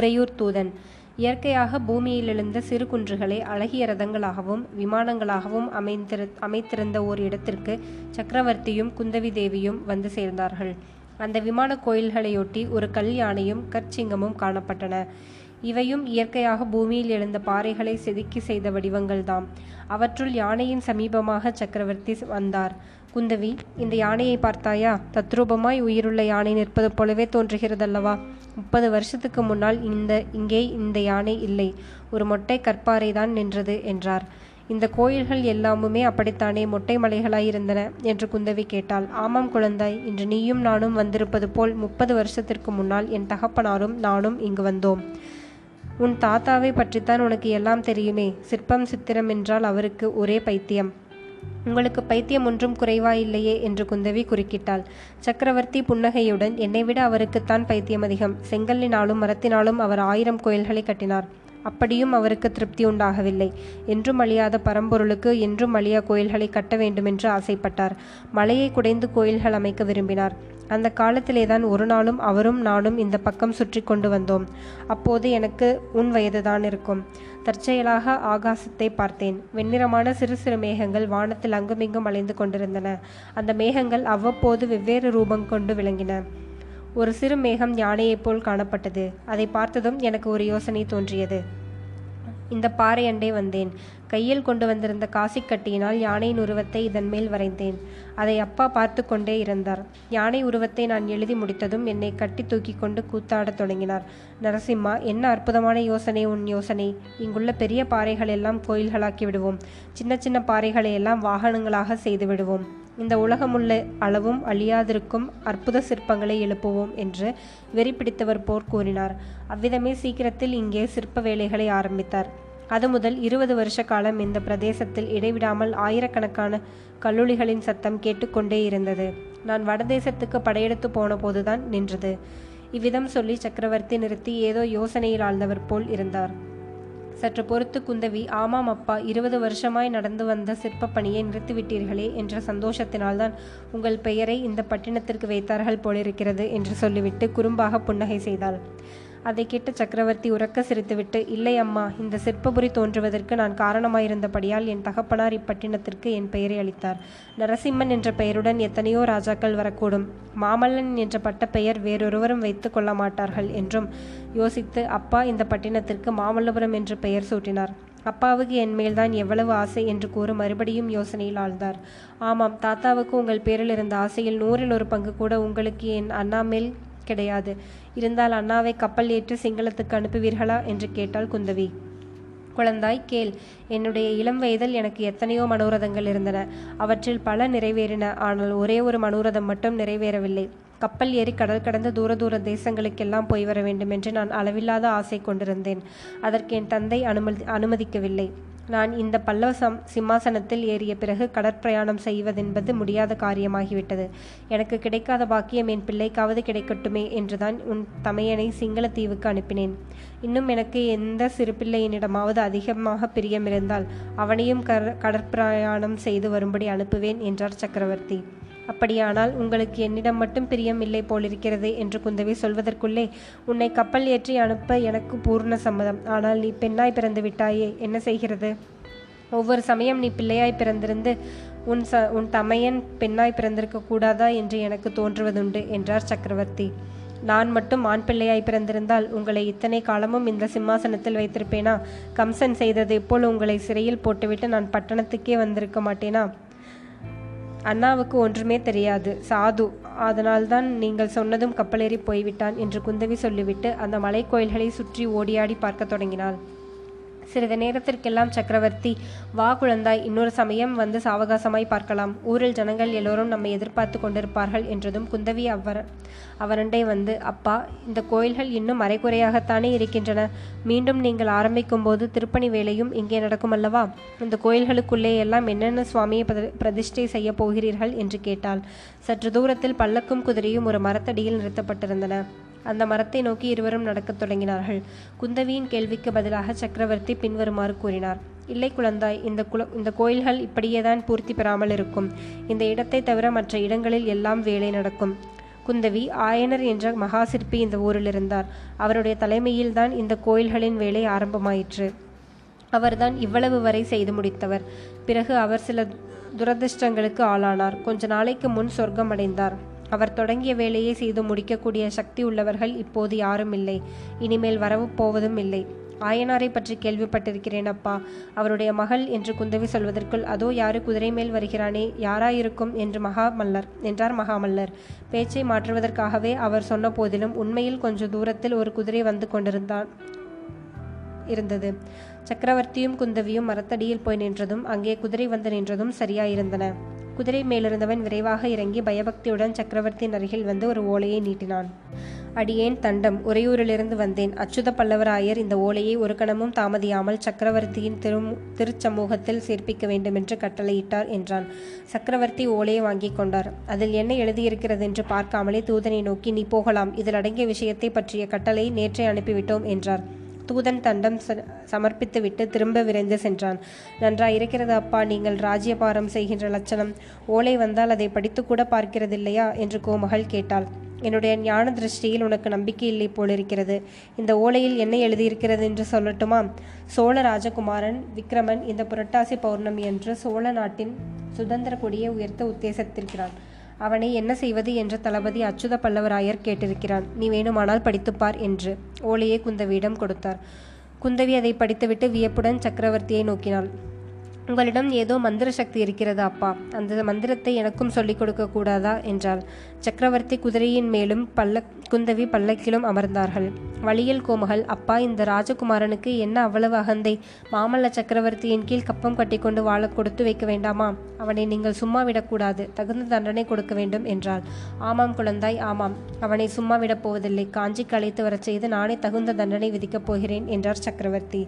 உறையூர் தூதன். இயற்கையாக பூமியில் எழுந்த சிறு குன்றுகளை அழகிய ரதங்களாகவும் விமானங்களாகவும் அமைந்திரு அமைத்திருந்த ஓர் இடத்திற்கு சக்கரவர்த்தியும் குந்தவி தேவியும் வந்து சேர்ந்தார்கள். அந்த விமான கோயில்களையொட்டி ஒரு கல் யானையும் கற்சிங்கமும் காணப்பட்டன. இவையும் இயற்கையாக பூமியில் எழுந்த பாறைகளை செதுக்கி செய்த வடிவங்கள்தாம். அவற்றுள் யானையின் சமீபமாக சக்கரவர்த்தி வந்தார். குந்தவி இந்த யானையை பார்த்தாயா? தத்ரூபமாய் உயிருள்ள யானை நிற்பது போலவே தோன்றுகிறதல்லவா? முப்பது வருஷத்துக்கு முன்னால் இந்த இங்கே இந்த யானை இல்லை. ஒரு மொட்டை கற்பாறை தான் நின்றது என்றார். இந்த கோயில்கள் எல்லாமுமே அப்படித்தானே மொட்டை மலைகளாயிருந்தன என்று குந்தவி கேட்டாள். ஆமாம் குழந்தாய் இன்று நீயும் நானும் வந்திருப்பது போல் முப்பது வருஷத்திற்கு முன்னால் என் தகப்பனாரும் நானும் இங்கு வந்தோம். உன் தாத்தாவை பற்றித்தான் உனக்கு எல்லாம் தெரியுமே. சிற்பம் சித்திரம் என்றால் அவருக்கு ஒரே பைத்தியம். உங்களுக்கு பைத்தியம் ஒன்றும் குறைவாயில்லையே என்று குந்தவி குறுக்கிட்டாள். சக்கரவர்த்தி புன்னகையுடன் என்னை விட அவருக்குத்தான் பைத்தியம் அதிகம். செங்கல்லினாலும் மரத்தினாலும் அவர் ஆயிரம் கோயில்களை கட்டினார். அப்படியும் அவருக்கு திருப்தி உண்டாகவில்லை. என்றும் அழியாத பரம்பொருளுக்கு என்றும் அழியா கோயில்களை கட்ட வேண்டுமென்று ஆசைப்பட்டார். மலையை குடைந்து கோயில்கள் அமைக்க விரும்பினார். அந்த காலத்திலே தான் ஒரு நாளும் அவரும் நானும் இந்த பக்கம் சுற்றி கொண்டு வந்தோம். அப்போது எனக்கு உன் வயதுதான் இருக்கும். தற்செயலாக ஆகாசத்தை பார்த்தேன். வெண்ணிறமான சிறு சிறு மேகங்கள் வானத்தில் அங்குமிங்கும் அலைந்து கொண்டிருந்தன. அந்த மேகங்கள் அவ்வப்போது வெவ்வேறு ரூபம் கொண்டு விளங்கின. ஒரு சிறு மேகம் யானையைப் போல் காணப்பட்டது. அதை பார்த்ததும் எனக்கு ஒரு யோசனை தோன்றியது. இந்த பாறை அண்டே வந்தேன். கையில் கொண்டு வந்திருந்த காசிக்கட்டியினால் யானையின் உருவத்தை இதன் மேல் வரைந்தேன். அதை அப்பா பார்த்து கொண்டே இருந்தார். யானை உருவத்தை நான் எழுதி முடித்ததும் என்னை கட்டி தூக்கி கொண்டு கூத்தாடத் தொடங்கினார். நரசிம்மா என்ன அற்புதமான யோசனை உன் யோசனை? இங்குள்ள பெரிய பாறைகள் எல்லாம் கோயில்களாக்கி விடுவோம். சின்ன சின்ன பாறைகளை எல்லாம் வாகனங்களாக செய்து விடுவோம். இந்த உலகமுள்ள அளவும் அழியாதிருக்கும் அற்புத சிற்பங்களை எழுப்புவோம் என்று வெறி பிடித்தவர் போர் கூறினார். அவ்விதமே சீக்கிரத்தில் இங்கே சிற்ப வேலைகளை ஆரம்பித்தார். அது முதல் இருபது வருஷ காலம் இந்த பிரதேசத்தில் இடைவிடாமல் ஆயிரக்கணக்கான கல்லூலிகளின் சத்தம் கேட்டுக்கொண்டே இருந்தது. நான் வடதேசத்துக்கு படையெடுத்து போன போதுதான் நின்றது. இவ்விதம் சொல்லி சக்கரவர்த்தி நிறுத்தி ஏதோ யோசனையில் ஆழ்ந்தவர் போல் இருந்தார். சற்று பொறுத்து குந்தவி ஆமாம் அப்பா இருபது வருஷமாய் நடந்து வந்த சிற்ப பணியை நிறுத்திவிட்டீர்களே என்ற சந்தோஷத்தினால்தான் உங்கள் பெயரை இந்த பட்டினத்திற்கு வைத்தார்கள் போலிருக்கிறது என்று சொல்லிவிட்டு குறும்பாக புன்னகை செய்தாள். அதை கேட்ட சக்கரவர்த்தி உறக்க சிரித்துவிட்டு இல்லை அம்மா இந்த சிற்பபுரி தோன்றுவதற்கு நான் காரணமாயிருந்தபடியால் என் தகப்பனார் இப்பட்டினத்திற்கு என் பெயரை அளித்தார். நரசிம்மன் என்ற பெயருடன் எத்தனையோ ராஜாக்கள் வரக்கூடும். மாமல்லன் என்ற பட்ட பெயர் வேறொருவரும் வைத்து கொள்ள மாட்டார்கள் என்றும் யோசித்து அப்பா இந்த பட்டினத்திற்கு மாமல்லபுரம் என்று பெயர் சூட்டினார். அப்பாவுக்கு என் மேல்தான் எவ்வளவு ஆசை என்று கூற மறுபடியும் யோசனையில் ஆழ்ந்தார். ஆமாம் தாத்தாவுக்கு உங்கள் பேரில் இருந்த ஆசையில் நூறில் ஒரு பங்கு கூட உங்களுக்கு என் அண்ணா மேல் கிடையாது. இருந்தால் அண்ணாவை கப்பல் ஏற்று சிங்களத்துக்கு அனுப்புவீர்களா? என்று கேட்டாள் குந்தவி. குழந்தாய் கேள். என்னுடைய இளம் வயதில் எனக்கு எத்தனையோ மனோரதங்கள் இருந்தன. அவற்றில் பல நிறைவேறின. ஆனால் ஒரே ஒரு மனோரதம் மட்டும் நிறைவேறவில்லை. கப்பல் ஏறி கடல் கடந்து தூர தூர தேசங்களுக்கெல்லாம் போய் வர வேண்டும் என்று நான் அளவில்லாத ஆசை கொண்டிருந்தேன். அதற்கு என் தந்தை அனுமதி அனுமதிக்கவில்லை. நான் இந்த பல்லவ சம் சிம்மாசனத்தில் ஏறிய பிறகு கடற்பிரயாணம் செய்வதென்பது முடியாத காரியமாகிவிட்டது. எனக்கு கிடைக்காத பாக்கியம் என் பிள்ளைக்காவது கிடைக்கட்டுமே என்றுதான் உன் தமையனை சிங்களத்தீவுக்கு அனுப்பினேன். இன்னும் எனக்கு எந்த சிறு பிள்ளையினிடமாவது அதிகமாக பிரியம் இருந்தால் அவனையும் கர் கடற்பிரயாணம் செய்து வரும்படி அனுப்புவேன் என்றார் சக்கரவர்த்தி. அப்படியானால் உங்களுக்கு என்னிடம் மட்டும் பிரியம் இல்லை போலிருக்கிறது என்று குந்தவி சொல்வதற்குள்ளே உன்னை கப்பல் ஏற்றி அனுப்ப எனக்கு பூர்ண சம்மதம். ஆனால் நீ பெண்ணாய் பிறந்து விட்டாயே என்ன செய்கிறது? ஒவ்வொரு சமயம் நீ பிள்ளையாய் பிறந்திருந்து உன் ச உன் தமையன் பெண்ணாய் பிறந்திருக்க கூடாதா என்று எனக்கு தோன்றுவதுண்டு என்றார் சக்கரவர்த்தி. நான் மட்டும் ஆண் பிள்ளையாய் பிறந்திருந்தால் உங்களை இத்தனை காலமும் இந்த சிம்மாசனத்தில் வைத்திருப்பேனா? கம்சன் செய்தது போல் உங்களை சிறையில் போட்டுவிட்டு நான் பட்டணத்துக்கே வந்திருக்க மாட்டேனா? அண்ணாவுக்கு ஒன்றுமே தெரியாது. சாது அதனால்தான் நீங்கள் சொன்னதும் கப்பலேறி போய்விட்டான் என்று குந்தவி சொல்லிவிட்டு அந்த மலை கோயில்களை சுற்றி ஓடியாடி பார்க்கத் தொடங்கினாள். சிறிது நேரத்திற்கெல்லாம் சக்கரவர்த்தி வா குழந்தாய் இன்னொரு சமயம் வந்து சாவகாசமாய் பார்க்கலாம். ஊரில் ஜனங்கள் எல்லோரும் நம்மை எதிர்பார்த்து கொண்டிருப்பார்கள் என்றதும் குந்தவி அவர் அவரண்டை வந்து அப்பா இந்த கோயில்கள் இன்னும் அரைக்குறையாகத்தானே இருக்கின்றன. மீண்டும் நீங்கள் ஆரம்பிக்கும் போது திருப்பணி வேலையும் இங்கே நடக்கும் அல்லவா? இந்த கோயில்களுக்குள்ளே எல்லாம் என்னென்ன சுவாமியை பிரதிஷ்டை செய்ய போகிறீர்கள்? என்று கேட்டாள். சற்று தூரத்தில் பல்லக்கும் குதிரையும் ஒரு மரத்தடியில் நிறுத்தப்பட்டிருந்தன. அந்த மரத்தை நோக்கி இருவரும் நடக்கத் தொடங்கினார்கள். குந்தவியின் கேள்விக்கு பதிலாக சக்கரவர்த்தி பின்வருமாறு கூறினார். இல்லை குழந்தாய் இந்த குல இந்த கோயில்கள் இப்படியேதான் பூர்த்தி பெறாமல் இருக்கும். இந்த இடத்தை தவிர மற்ற இடங்களில் எல்லாம் வேலை நடக்கும் குந்தவி ஆயனர் என்ற மகா சிற்பி இந்த ஊரில் இருந்தார். அவருடைய தலைமையில்தான் இந்த கோயில்களின் வேலை ஆரம்பமாயிற்று. அவர்தான் இவ்வளவு வரை செய்து முடித்தவர். பிறகு அவர் சில துரதிர்ஷ்டங்களுக்கு ஆளானார். கொஞ்ச நாளைக்கு முன் சொர்க்கம் அடைந்தார் அவர் தொடங்கிய வேலையை செய்து முடிக்கக்கூடிய சக்தி உள்ளவர்கள் இப்போது யாரும் இல்லை. இனிமேல் வரவு போவதும் இல்லை. ஆயனாரை பற்றி கேள்விப்பட்டிருக்கிறேன் அப்பா. அவருடைய மகள் என்று குந்தவி சொல்வதற்குள் அதோ யாரு குதிரை மேல் வருகிறானே யாராயிருக்கும்? என்று மகாமல்லர் என்றார் மகாமல்லர். பேச்சை மாற்றுவதற்காகவே அவர் சொன்ன போதிலும் உண்மையில் கொஞ்ச தூரத்தில் ஒரு குதிரை வந்து கொண்டிருந்தான் இருந்தது. சக்கரவர்த்தியும் குந்தவியும் மரத்தடியில் போய் நின்றதும் அங்கே குதிரை வந்து நின்றதும் சரியாயிருந்தன. குதிரை மேலிருந்தவன் விரைவாக இறங்கி பயபக்தியுடன் சக்கரவர்த்தியின் அருகில் வந்து ஒரு ஓலையை நீட்டினான். அடியேன் தண்டம். உறையூரிலிருந்து வந்தேன். அச்சுத பல்லவராயர் இந்த ஓலையை ஒரு கணமும் தாமதியாமல் சக்கரவர்த்தியின் திரு திருச்சமூகத்தில் சேர்ப்பிக்க வேண்டுமென்று கட்டளையிட்டார் என்றான். சக்கரவர்த்தி ஓலையை வாங்கிக் கொண்டார். அதில் என்ன எழுதியிருக்கிறது என்று பார்க்காமலே தூதனை நோக்கி நீ போகலாம். இதில் அடங்கிய விஷயத்தை பற்றிய கட்டளை நேற்றே அனுப்பிவிட்டோம் என்றார். தூதன் தண்டம் சமர்ப்பித்துவிட்டு திரும்ப விரைந்து சென்றான். நன்றாயிருக்கிறது அப்பா நீங்கள் ராஜ்யபாரம் செய்கின்ற லட்சணம். ஓலை வந்தால் அதை படித்து கூட பார்க்கிறதில்லையா? என்று கோமகள் கேட்டாள். என்னுடைய ஞான திருஷ்டியில் உனக்கு நம்பிக்கை இல்லை போலிருக்கிறது. இந்த ஓலையில் என்ன எழுதியிருக்கிறது என்று சொல்லட்டுமா? சோழ ராஜகுமாரன் விக்ரமன் இந்த புரட்டாசி பௌர்ணமி என்று சோழ நாட்டின் சுதந்திர கொடியை உயர்த்த உத்தேசித்திருக்கிறான் அவனை என்ன செய்வது என்று தளபதி அச்சுத பல்லவராயர் கேட்டிருக்கிறான். நீ வேணுமானால் படித்துப்பார் என்று ஓலையை குந்தவியிடம் கொடுத்தார். குந்தவி அதை படித்துவிட்டு வியப்புடன் சக்கரவர்த்தியை நோக்கினாள். உங்களிடம் ஏதோ மந்திர சக்தி இருக்கிறதா அப்பா. அந்த மந்திரத்தை எனக்கும் சொல்லிக் கொடுக்க கூடாதா? என்றாள். சக்கரவர்த்தி குதிரையின் மேலும் பல்ல குந்தவி பல்லக்கிலும் அமர்ந்தார்கள். வழியில் கோமகள் அப்பா இந்த ராஜகுமாரனுக்கு என்ன அவ்வளவு அகந்தை? மாமல்ல சக்கரவர்த்தியின் கீழ் கப்பம் கட்டிக்கொண்டு வாழ கொடுத்து வைக்க வேண்டாமா? அவனை நீங்கள் சும்மா விடக்கூடாது தகுந்த தண்டனை கொடுக்க வேண்டும் என்றாள். ஆமாம் குழந்தாய் ஆமாம். அவனை சும்மா விடப் போவதில்லை. காஞ்சிக்கு அழைத்து வரச் செய்து நானே தகுந்த தண்டனை விதிக்கப் போகிறேன் என்றார் சக்கரவர்த்தி.